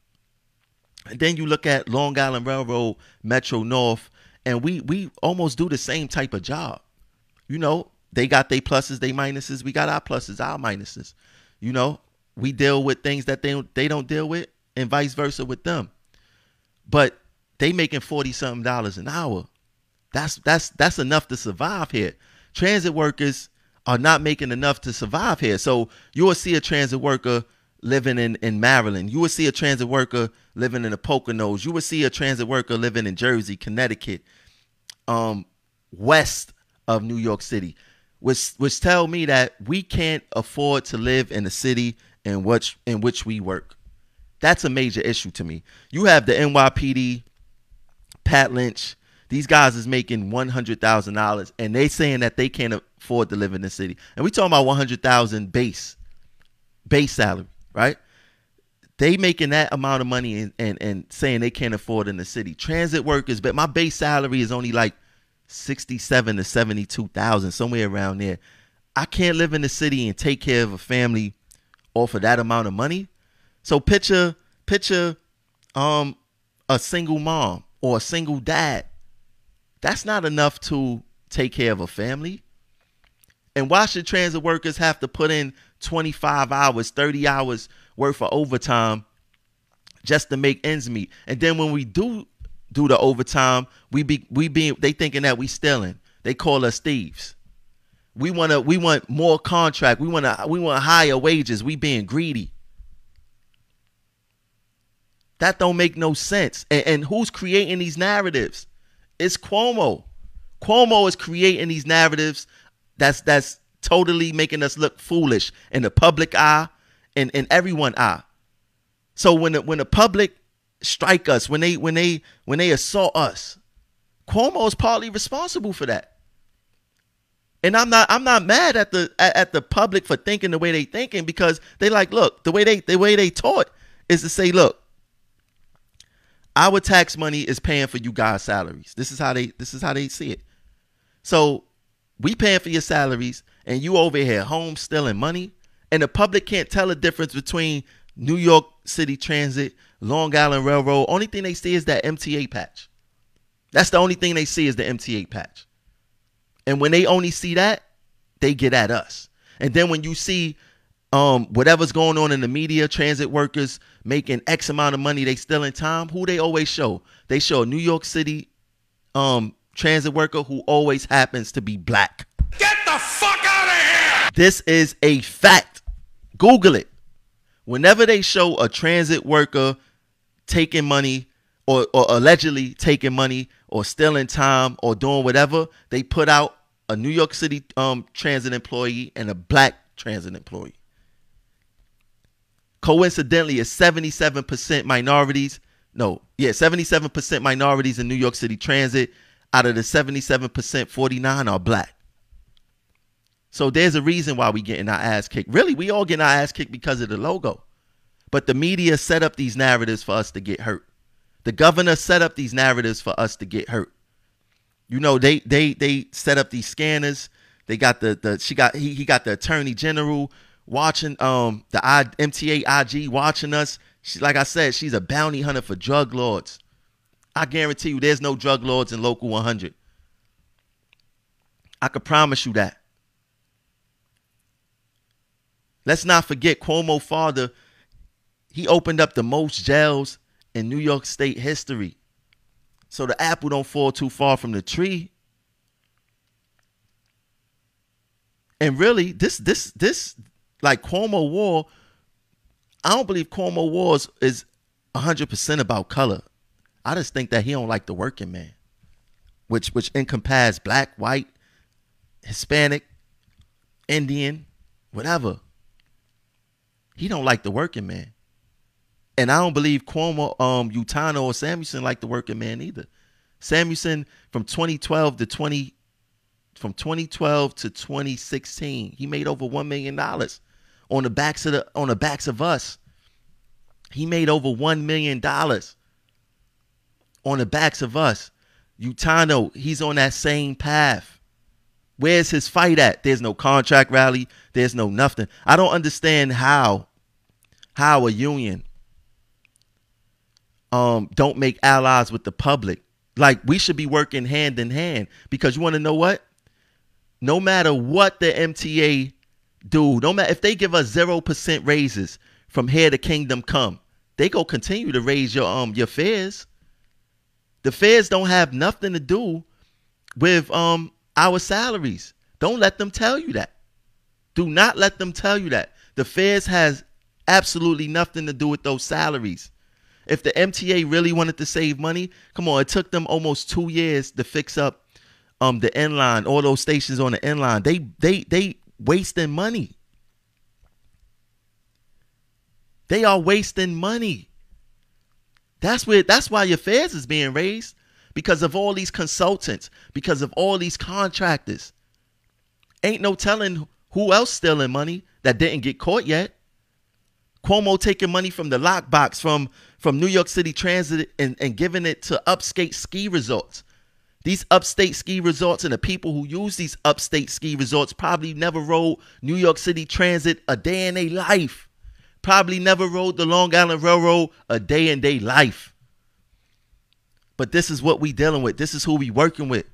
[SPEAKER 1] And then you look at Long Island Railroad, Metro North, and we we almost do the same type of job. You know, they got their pluses, they minuses. We got our pluses, our minuses. You know, we deal with things that they they don't deal with, and vice versa with them. But they making forty something dollars an hour. That's that's that's enough to survive here. Transit workers are not making enough to survive here. So you will see a transit worker living in, in Maryland. You will see a transit worker living in the Poconos. You will see a transit worker living in Jersey, Connecticut, um, west of New York City, which which tell me that we can't afford to live in the city in which in which we work. That's a major issue to me. You have the NYPD, Pat Lynch. These guys is making one hundred thousand dollars, and they saying that they can't afford to live in the city. And we talking about one hundred thousand base, base salary, right? They making that amount of money and, and and saying they can't afford in the city. Transit workers, but my base salary is only like sixty-seven to seventy-two thousand, somewhere around there. I can't live in the city and take care of a family off of that amount of money. So picture picture um a single mom or a single dad. That's not enough to take care of a family. And why should transit workers have to put in 25 hours, 30 hours worth of overtime just to make ends meet? And then when we do do the overtime, we be we be they thinking that we stealing. They call us thieves. We want to we want more contract. We want to we want higher wages. We being greedy. That don't make no sense. And, and who's creating these narratives? It's Cuomo. Cuomo is creating these narratives that's that's totally making us look foolish in the public eye and in everyone eye. So when the, when the public strike us, when they when they when they assault us, Cuomo is partly responsible for that. And I'm not I'm not mad at the at, at the public for thinking the way they thinking because they like look the way they the way they taught is to say look our tax money is paying for you guys salaries. This is how they this is how they see it. So we paying for your salaries and you over here home stealing money and the public can't tell the difference between New York City Transit, Long Island Railroad. Only thing they see is that MTA patch. That's the only thing they see is the MTA patch. And when they only see that, they get at us. And then when you see um, whatever's going on in the media, transit workers making X amount of money, they still in time. Who they always show? They show a New York City um, transit worker who always happens to be black.
[SPEAKER 4] Get the fuck out of here!
[SPEAKER 1] This is a fact. Google it. Whenever they show a transit worker taking money or, or allegedly taking money or stealing time or doing whatever, they put out a New York City um, transit employee and a black transit employee. Coincidentally, it's 77% minorities. No, yeah, 77% minorities in New York City transit. Out of the 77%, 49 are black. So there's a reason why we getting our ass kicked. Really, we all getting our ass kicked because of the logo. But the media set up these narratives for us to get hurt. The governor set up these narratives for us to get hurt. You know, they they they set up these scanners. They got the the she got he he got the attorney general watching um the I, MTA IG watching us. She like I said, she's a bounty hunter for drug lords. I guarantee you, there's no drug lords in local 100. I could promise you that. Let's not forget Cuomo father. He opened up the most jails in New York State history. So the apple don't fall too far from the tree. And really, this this this like Cuomo War, I don't believe Cuomo Wars is 100% about color. I just think that he don't like the working man, which which encompasses black, white, Hispanic, Indian, whatever. He don't like the working man. And I don't believe Cuomo, um, Utano, or Samuelsen like the working man either. Samuelsen from 2012 to 20 from 2012 to 2016, he made over one million dollars on the backs of the on the backs of us. He made over one million dollars on the backs of us. Utano, he's on that same path. Where's his fight at? There's no contract rally. There's no nothing. I don't understand how how a union um don't make allies with the public. Like we should be working hand in hand because you want to know what? No matter what the MTA do, no matter if they give us zero percent raises from here to kingdom come, they go continue to raise your um your fares. The fares don't have nothing to do with um our salaries. Don't let them tell you that. Do not let them tell you that. The fares has absolutely nothing to do with those salaries. If the MTA really wanted to save money, come on, it took them almost two years to fix up um the N line, all those stations on the N line. They they they wasting money. They are wasting money. That's where that's why your fares is being raised because of all these consultants, because of all these contractors. Ain't no telling who else stealing money that didn't get caught yet. Cuomo taking money from the lockbox from from New York City Transit and, and giving it to upstate ski resorts. These upstate ski resorts and the people who use these upstate ski resorts probably never rode New York City Transit a day in their life probably never rode the Long Island Railroad a day in day life. But this is what we dealing with. This is who we working with.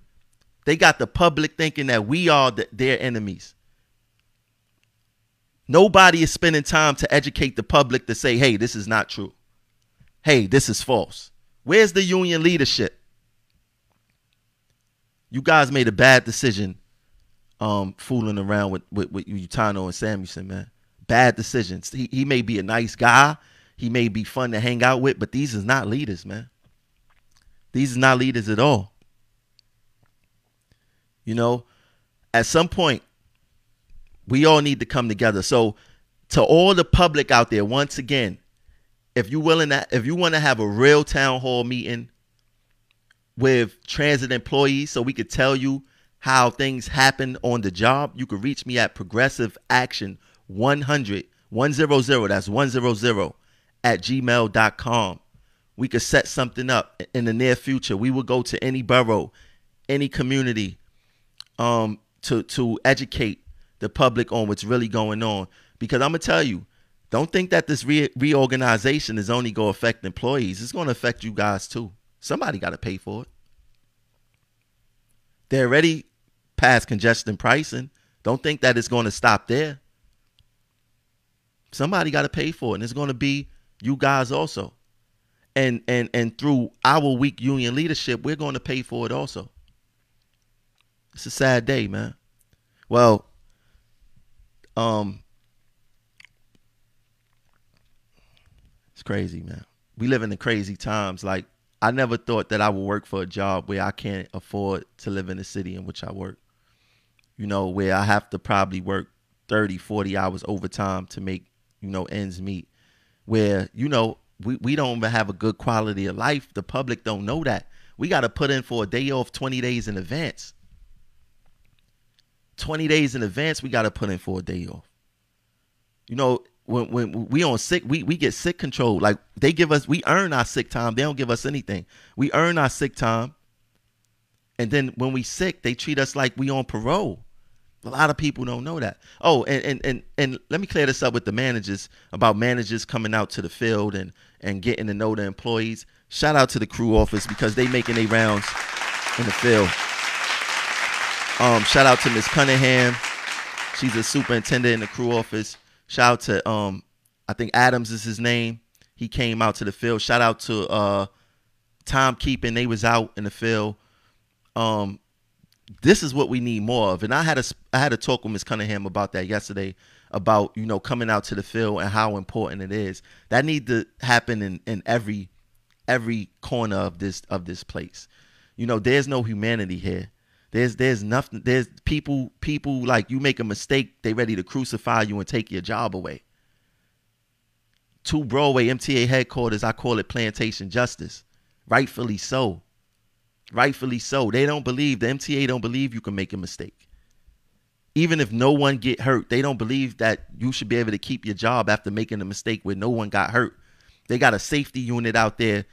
[SPEAKER 1] They got the public thinking that we are the, their enemies. Nobody is spending time to educate the public to say, hey, this is not true. Hey, this is false. Where's the union leadership? You guys made a bad decision um, fooling around with, with, with Utano and Samuelsen, man bad decisions. He, he may be a nice guy. He may be fun to hang out with, but these is not leaders, man. These is not leaders at all. You know, at some point, we all need to come together. So, to all the public out there, once again, if you willing to, if you want to have a real town hall meeting with transit employees, so we could tell you how things happen on the job, you could reach me at Progressive Action 100 100 that's 100 at gmail.com we could set something up in the near future. We will go to any borough any community um to to educate the public on what's really going on. Because i'm gonna tell you don't think that this re- reorganization is only going to affect employees. It's going to affect you guys too somebody got to pay for it they're already past congestion pricing don't think that it's going to stop there Somebody got to pay for it, and it's going to be you guys also. And and and through our weak union leadership, we're going to pay for it also. It's a sad day, man. Well, um, it's crazy, man. We live in the crazy times. Like I never thought that I would work for a job where I can't afford to live in the city in which I work. You know, where I have to probably work 30, 40 hours overtime to make, you know, ends meet. Where, you know, we, we don't even have a good quality of life. The public don't know that. We got to put in for a day off 20 days in advance. 20 days in advance, we got to put in for a day off. You know, when when we on sick, we we get sick control. Like they give us, we earn our sick time. They don't give us anything. We earn our sick time, and then when we sick, they treat us like we on parole. A lot of people don't know that. Oh, and and and and let me clear this up with the managers about managers coming out to the field and and getting to know the employees. Shout out to the crew office because they making their rounds in the field. Um, shout out to Miss Cunningham. She's a superintendent in the crew office. Shout out to um, I think Adams is his name. He came out to the field. Shout out to uh, timekeeping. They was out in the field. Um, this is what we need more of. And I had a I had a talk with Miss Cunningham about that yesterday about you know coming out to the field and how important it is. That need to happen in in every every corner of this of this place. You know, there's no humanity here. There's there's nothing. There's people people like you make a mistake, they ready to crucify you and take your job away. Two Broadway MTA headquarters, I call it plantation justice. Rightfully so. Rightfully so. They don't believe the MTA don't believe you can make a mistake. Even if no one get hurt, they don't believe that you should be able to keep your job after making a mistake where no one got hurt. They got a safety unit out there,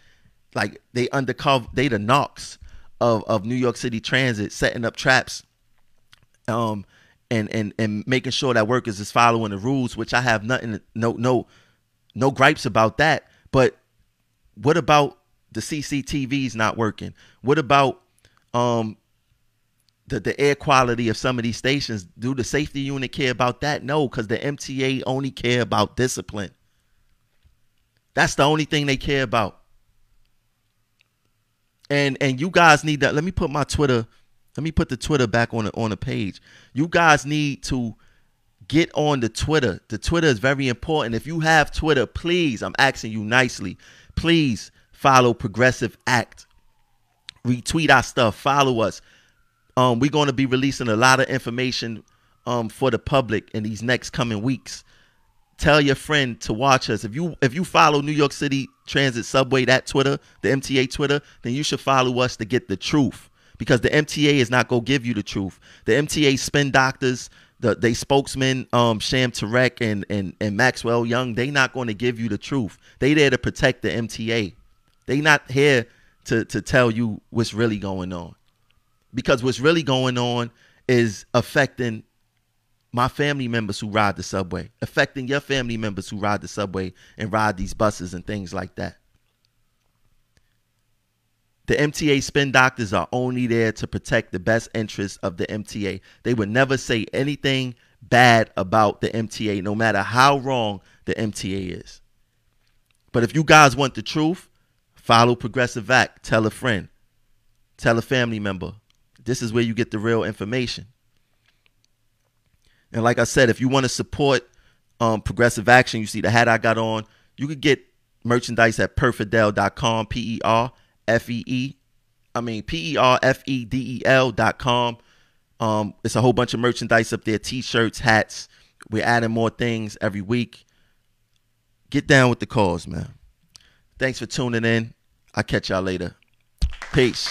[SPEAKER 1] like they undercover. They the knocks of of New York City Transit setting up traps um and and and making sure that workers is following the rules which I have nothing no no no gripes about that. But what about the CCTVs not working? What about um the, the air quality of some of these stations? Do the safety unit care about that? No because the mta only care about discipline. That's the only thing they care about and and you guys need that. Let me put my Twitter. Let me put the Twitter back on the on the page. You guys need to get on the Twitter. The Twitter is very important. If you have Twitter, please, I'm asking you nicely, please follow Progressive Act. Retweet our stuff. Follow us. Um, we're going to be releasing a lot of information um, for the public in these next coming weeks tell your friend to watch us. If you if you follow New York City Transit Subway that Twitter, the MTA Twitter, then you should follow us to get the truth because the MTA is not gonna give you the truth. The MTA spin doctors, the they spokesman, um, Shams Tarek and and and Maxwell Young, they not going to give you the truth. They there to protect the MTA. They not here to to tell you what's really going on, because what's really going on is affecting my family members who ride the subway, affecting your family members who ride the subway and ride these buses and things like that. The MTA spin doctors are only there to protect the best interests of the MTA. They would never say anything bad about the MTA, no matter how wrong the MTA is. But if you guys want the truth, follow Progressive Act. Tell a friend, tell a family member. This is where you get the real information. And like I said, if you want to support um, progressive action, you see the hat I got on, you could get merchandise at perfedel.com, P E R F E E. I mean, P E R F E D E L.com. Um, it's a whole bunch of merchandise up there t shirts, hats. We're adding more things every week. Get down with the cause, man. Thanks for tuning in. I'll catch y'all later. Peace.